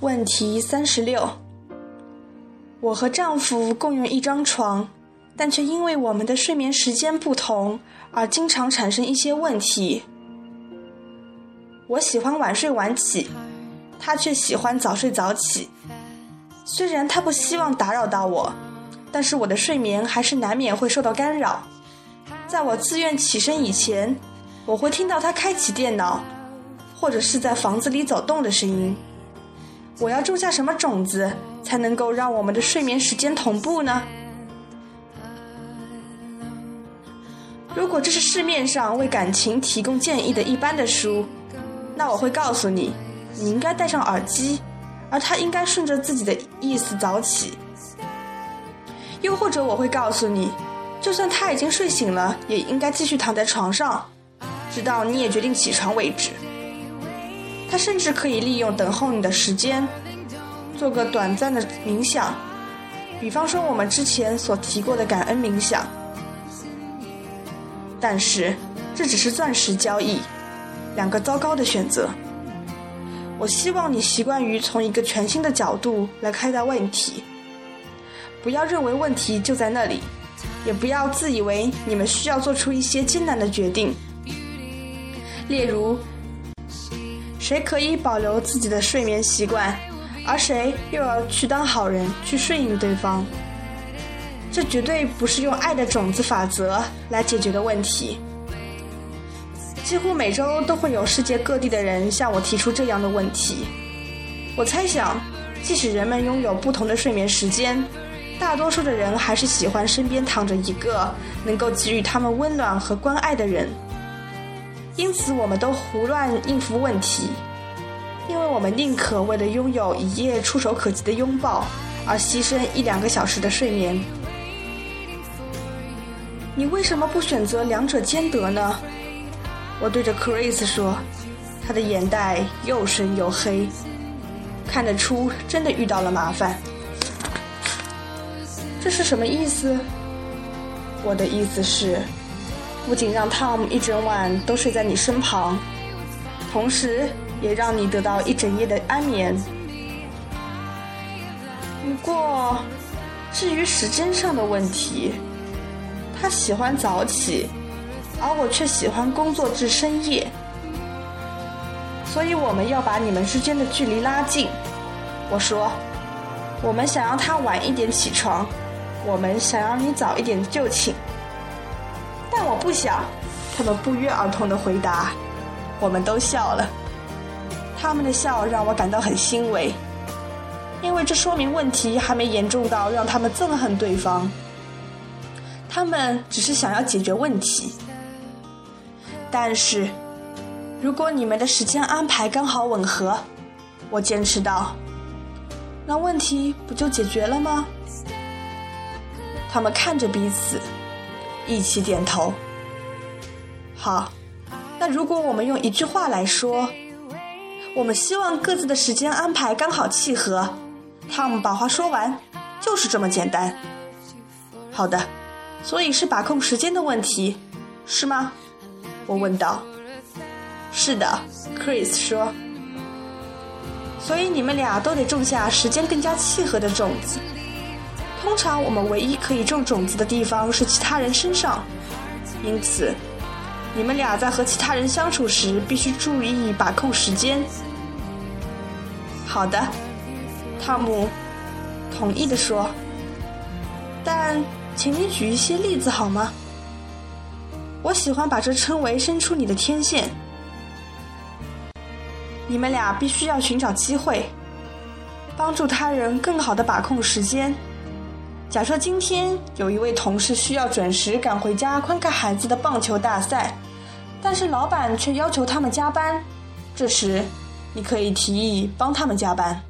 问题三十六：我和丈夫共用一张床，但却因为我们的睡眠时间不同而经常产生一些问题。我喜欢晚睡晚起，他却喜欢早睡早起。虽然他不希望打扰到我，但是我的睡眠还是难免会受到干扰。在我自愿起身以前，我会听到他开启电脑，或者是在房子里走动的声音。我要种下什么种子，才能够让我们的睡眠时间同步呢？如果这是市面上为感情提供建议的一般的书，那我会告诉你，你应该戴上耳机，而他应该顺着自己的意思早起。又或者我会告诉你，就算他已经睡醒了，也应该继续躺在床上，直到你也决定起床为止。他甚至可以利用等候你的时间，做个短暂的冥想，比方说我们之前所提过的感恩冥想。但是这只是钻石交易，两个糟糕的选择。我希望你习惯于从一个全新的角度来看待问题，不要认为问题就在那里，也不要自以为你们需要做出一些艰难的决定，例如。谁可以保留自己的睡眠习惯，而谁又要去当好人去顺应对方？这绝对不是用爱的种子法则来解决的问题。几乎每周都会有世界各地的人向我提出这样的问题。我猜想，即使人们拥有不同的睡眠时间，大多数的人还是喜欢身边躺着一个能够给予他们温暖和关爱的人。因此，我们都胡乱应付问题，因为我们宁可为了拥有一夜触手可及的拥抱而牺牲一两个小时的睡眠。你为什么不选择两者兼得呢？我对着 Chris 说，他的眼袋又深又黑，看得出真的遇到了麻烦。这是什么意思？我的意思是。不仅让 Tom 一整晚都睡在你身旁，同时也让你得到一整夜的安眠。不过，至于时间上的问题，他喜欢早起，而我却喜欢工作至深夜，所以我们要把你们之间的距离拉近。我说，我们想要他晚一点起床，我们想要你早一点就寝。不想，他们不约而同的回答。我们都笑了，他们的笑让我感到很欣慰，因为这说明问题还没严重到让他们憎恨对方。他们只是想要解决问题。但是，如果你们的时间安排刚好吻合，我坚持道，那问题不就解决了吗？他们看着彼此。一起点头。好，那如果我们用一句话来说，我们希望各自的时间安排刚好契合。汤姆把话说完，就是这么简单。好的，所以是把控时间的问题，是吗？我问道。是的，Chris 说。所以你们俩都得种下时间更加契合的种子。通常我们唯一可以种种子的地方是其他人身上，因此，你们俩在和其他人相处时必须注意把控时间。好的，汤姆同意的说。但请你举一些例子好吗？我喜欢把这称为伸出你的天线。你们俩必须要寻找机会，帮助他人更好的把控时间。假设今天有一位同事需要准时赶回家观看孩子的棒球大赛，但是老板却要求他们加班，这时你可以提议帮他们加班，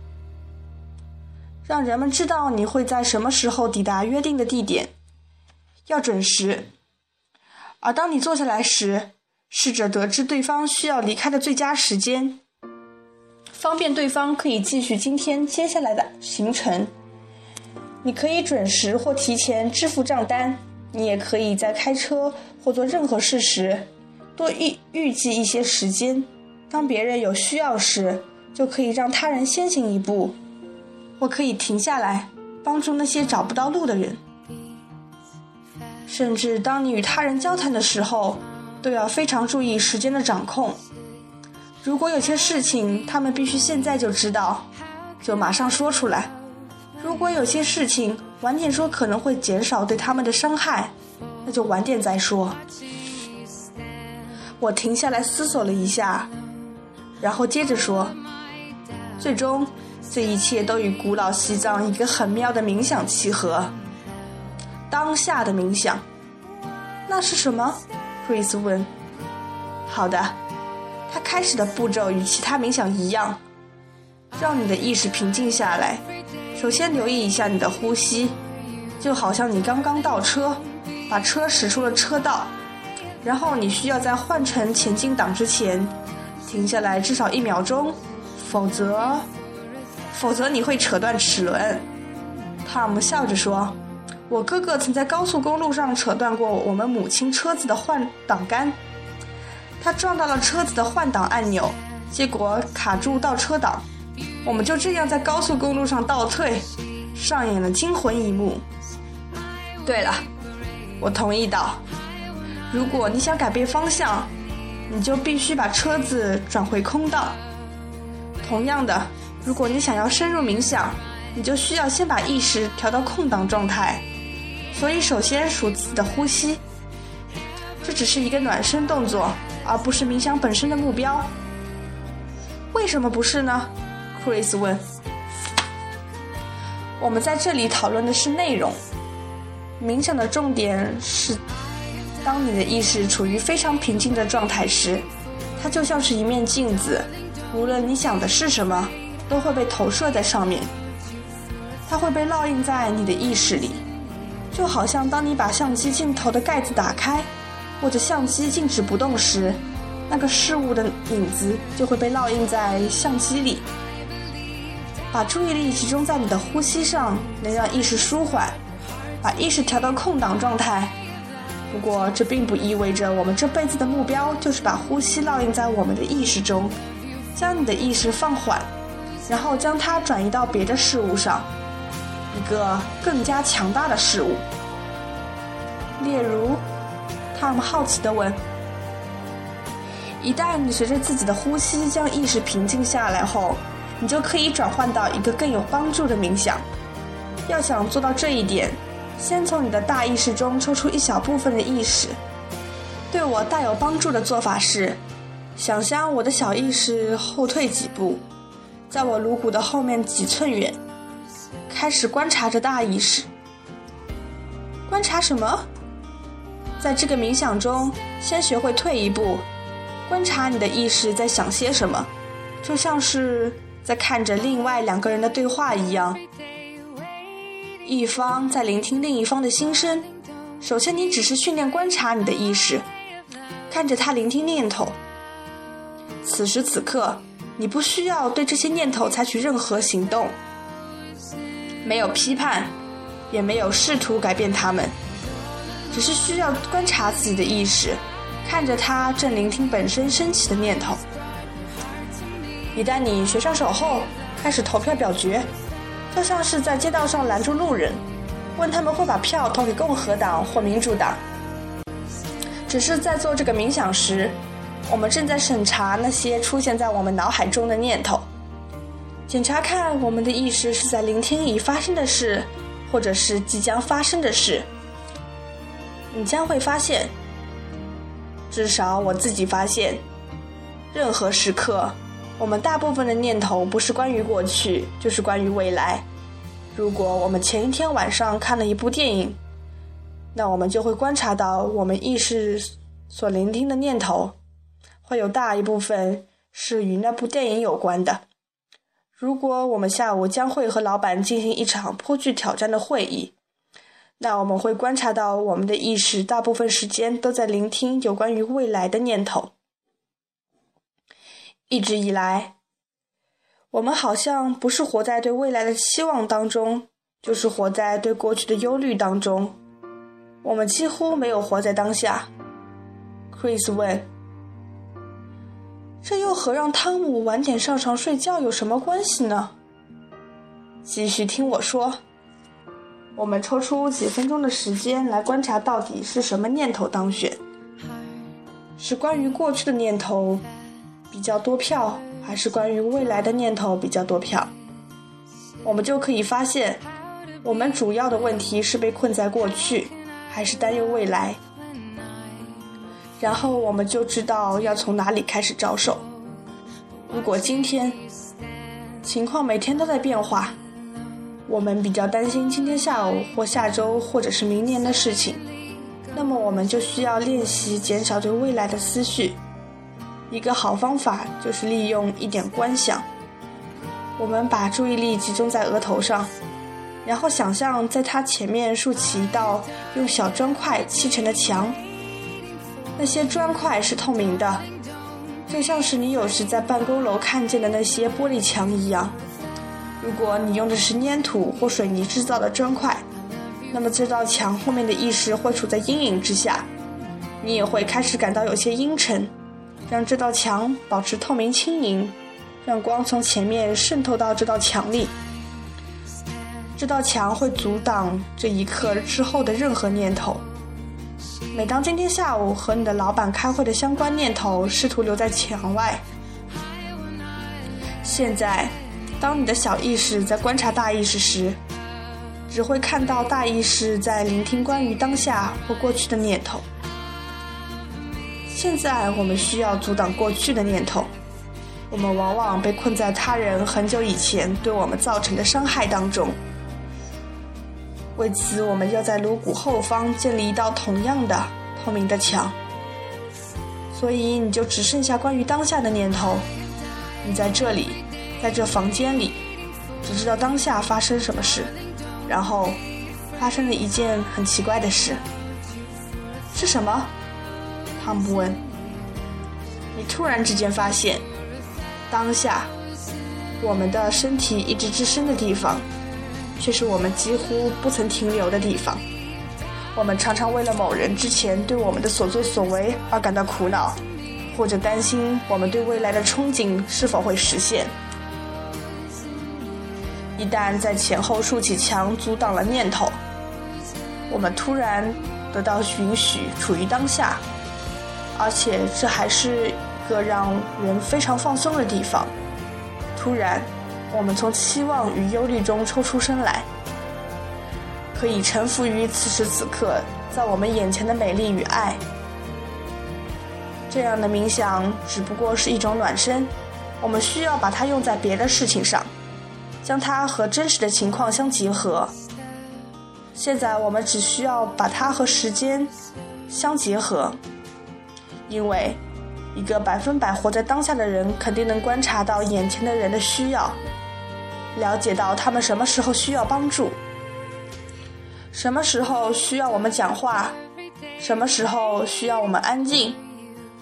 让人们知道你会在什么时候抵达约定的地点，要准时。而当你坐下来时，试着得知对方需要离开的最佳时间，方便对方可以继续今天接下来的行程。你可以准时或提前支付账单，你也可以在开车或做任何事时多预预计一些时间。当别人有需要时，就可以让他人先行一步，我可以停下来帮助那些找不到路的人。甚至当你与他人交谈的时候，都要非常注意时间的掌控。如果有些事情他们必须现在就知道，就马上说出来；如果有些事情晚点说可能会减少对他们的伤害，那就晚点再说。我停下来思索了一下，然后接着说：“最终，这一切都与古老西藏一个很妙的冥想契合。当下的冥想，那是什么？”Chris 问。“好的。”他开始的步骤与其他冥想一样，让你的意识平静下来。首先留意一下你的呼吸，就好像你刚刚倒车，把车驶出了车道。然后你需要在换成前进档之前停下来至少一秒钟，否则，否则你会扯断齿轮。汤姆笑着说：“我哥哥曾在高速公路上扯断过我们母亲车子的换挡杆，他撞到了车子的换挡按钮，结果卡住倒车档，我们就这样在高速公路上倒退，上演了惊魂一幕。”对了，我同意道。如果你想改变方向，你就必须把车子转回空道。同样的，如果你想要深入冥想，你就需要先把意识调到空档状态。所以，首先数自己的呼吸。这只是一个暖身动作，而不是冥想本身的目标。为什么不是呢？Chris 问。我们在这里讨论的是内容，冥想的重点是。当你的意识处于非常平静的状态时，它就像是一面镜子，无论你想的是什么，都会被投射在上面。它会被烙印在你的意识里，就好像当你把相机镜头的盖子打开，或者相机静止不动时，那个事物的影子就会被烙印在相机里。把注意力集中在你的呼吸上，能让意识舒缓，把意识调到空档状态。不过，这并不意味着我们这辈子的目标就是把呼吸烙印在我们的意识中，将你的意识放缓，然后将它转移到别的事物上，一个更加强大的事物。例如，汤姆好奇地问：“一旦你随着自己的呼吸将意识平静下来后，你就可以转换到一个更有帮助的冥想。要想做到这一点。”先从你的大意识中抽出一小部分的意识。对我大有帮助的做法是，想象我的小意识后退几步，在我颅骨的后面几寸远，开始观察着大意识。观察什么？在这个冥想中，先学会退一步，观察你的意识在想些什么，就像是在看着另外两个人的对话一样。一方在聆听另一方的心声。首先，你只是训练观察你的意识，看着他聆听念头。此时此刻，你不需要对这些念头采取任何行动，没有批判，也没有试图改变他们，只是需要观察自己的意识，看着他正聆听本身升起的念头。一旦你学上手后，开始投票表决。就像是在街道上拦住路人，问他们会把票投给共和党或民主党。只是在做这个冥想时，我们正在审查那些出现在我们脑海中的念头，检查看我们的意识是在聆听已发生的事，或者是即将发生的事。你将会发现，至少我自己发现，任何时刻。我们大部分的念头不是关于过去，就是关于未来。如果我们前一天晚上看了一部电影，那我们就会观察到我们意识所聆听的念头，会有大一部分是与那部电影有关的。如果我们下午将会和老板进行一场颇具挑战的会议，那我们会观察到我们的意识大部分时间都在聆听有关于未来的念头。一直以来，我们好像不是活在对未来的期望当中，就是活在对过去的忧虑当中。我们几乎没有活在当下。Chris 问：“这又和让汤姆晚点上床睡觉有什么关系呢？继续听我说。我们抽出几分钟的时间来观察，到底是什么念头当选？是关于过去的念头比较多票，还是关于未来的念头比较多票？我们就可以发现，我们主要的问题是被困在过去，还是担忧未来？然后我们就知道要从哪里开始着手。如果今天情况每天都在变化，我们比较担心今天下午或下周或者是明年的事情，那么我们就需要练习减少对未来的思绪。一个好方法就是利用一点观想。我们把注意力集中在额头上，然后想象在它前面竖起一道用小砖块砌成的墙。那些砖块是透明的，就像是你有时在办公楼看见的那些玻璃墙一样。如果你用的是粘土或水泥制造的砖块，那么这道墙后面的意识会处在阴影之下，你也会开始感到有些阴沉。让这道墙保持透明轻盈，让光从前面渗透到这道墙里。这道墙会阻挡这一刻之后的任何念头。每当今天下午和你的老板开会的相关念头试图留在墙外，现在。当你的小意识在观察大意识时，只会看到大意识在聆听关于当下或过去的念头。现在我们需要阻挡过去的念头，我们往往被困在他人很久以前对我们造成的伤害当中。为此，我们要在颅骨后方建立一道同样的透明的墙。所以，你就只剩下关于当下的念头。你在这里。在这房间里，只知道当下发生什么事，然后发生了一件很奇怪的事。是什么？汤姆问。你突然之间发现，当下我们的身体一直置身的地方，却是我们几乎不曾停留的地方。我们常常为了某人之前对我们的所作所为而感到苦恼，或者担心我们对未来的憧憬是否会实现。一旦在前后竖起墙阻挡了念头，我们突然得到允许处于当下，而且这还是一个让人非常放松的地方。突然，我们从期望与忧虑中抽出身来，可以臣服于此时此刻在我们眼前的美丽与爱。这样的冥想只不过是一种暖身，我们需要把它用在别的事情上。将它和真实的情况相结合。现在我们只需要把它和时间相结合，因为一个百分百活在当下的人肯定能观察到眼前的人的需要，了解到他们什么时候需要帮助，什么时候需要我们讲话，什么时候需要我们安静，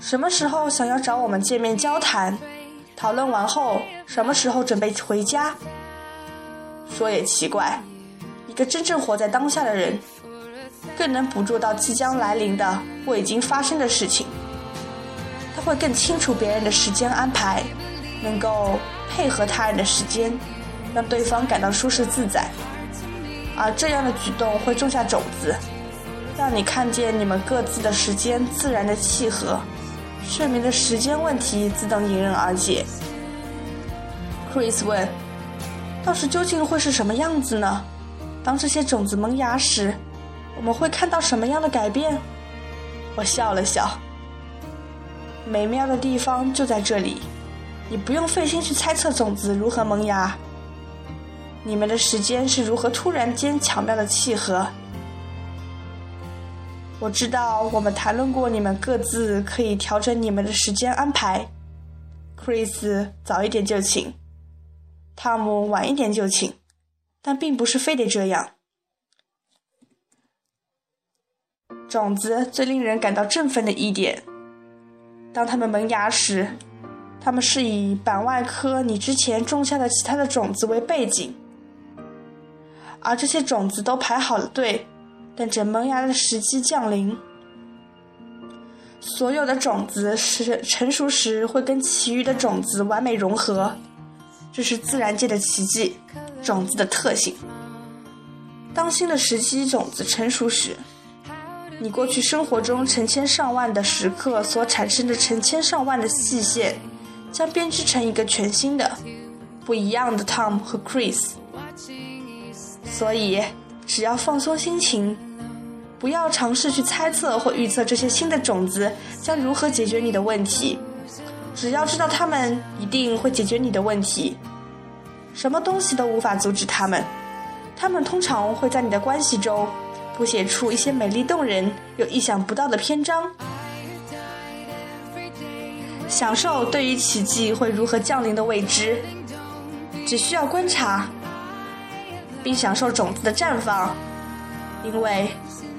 什么时候想要找我们见面交谈，讨论完后什么时候准备回家。说也奇怪，一个真正活在当下的人，更能捕捉到即将来临的或已经发生的事情。会更清楚别人的时间安排，能够配合他人的时间，让对方感到舒适自在。而这样的举动会种下种子，让你看见你们各自的时间自然的契合，睡眠的时间问题自动迎刃而解。Chris 问。到时究竟会是什么样子呢？当这些种子萌芽时，我们会看到什么样的改变？我笑了笑。美妙的地方就在这里，你不用费心去猜测种子如何萌芽。你们的时间是如何突然间巧妙的契合？我知道我们谈论过，你们各自可以调整你们的时间安排。Chris 早一点就请。汤姆晚一点就请，但并不是非得这样。种子最令人感到振奋的一点，当它们萌芽时，它们是以板外科你之前种下的其他的种子为背景，而这些种子都排好了队，等着萌芽的时机降临。所有的种子是成熟时会跟其余的种子完美融合，这是自然界的奇迹，种子的特性。当新的时机种子成熟时，你过去生活中成千上万的时刻所产生的成千上万的细线，将编织成一个全新的、不一样的 Tom 和 Chris。所以，只要放松心情。不要尝试去猜测或预测这些新的种子将如何解决你的问题，只要知道它们一定会解决你的问题。什么东西都无法阻止它们，它们通常会在你的关系中谱写出一些美丽动人又意想不到的篇章。享受对于奇迹会如何降临的未知，只需要观察，并享受种子的绽放，因为。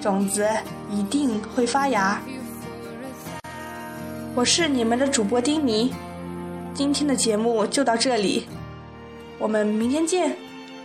种子一定会发芽。我是你们的主播丁尼，今天的节目就到这里，我们明天见。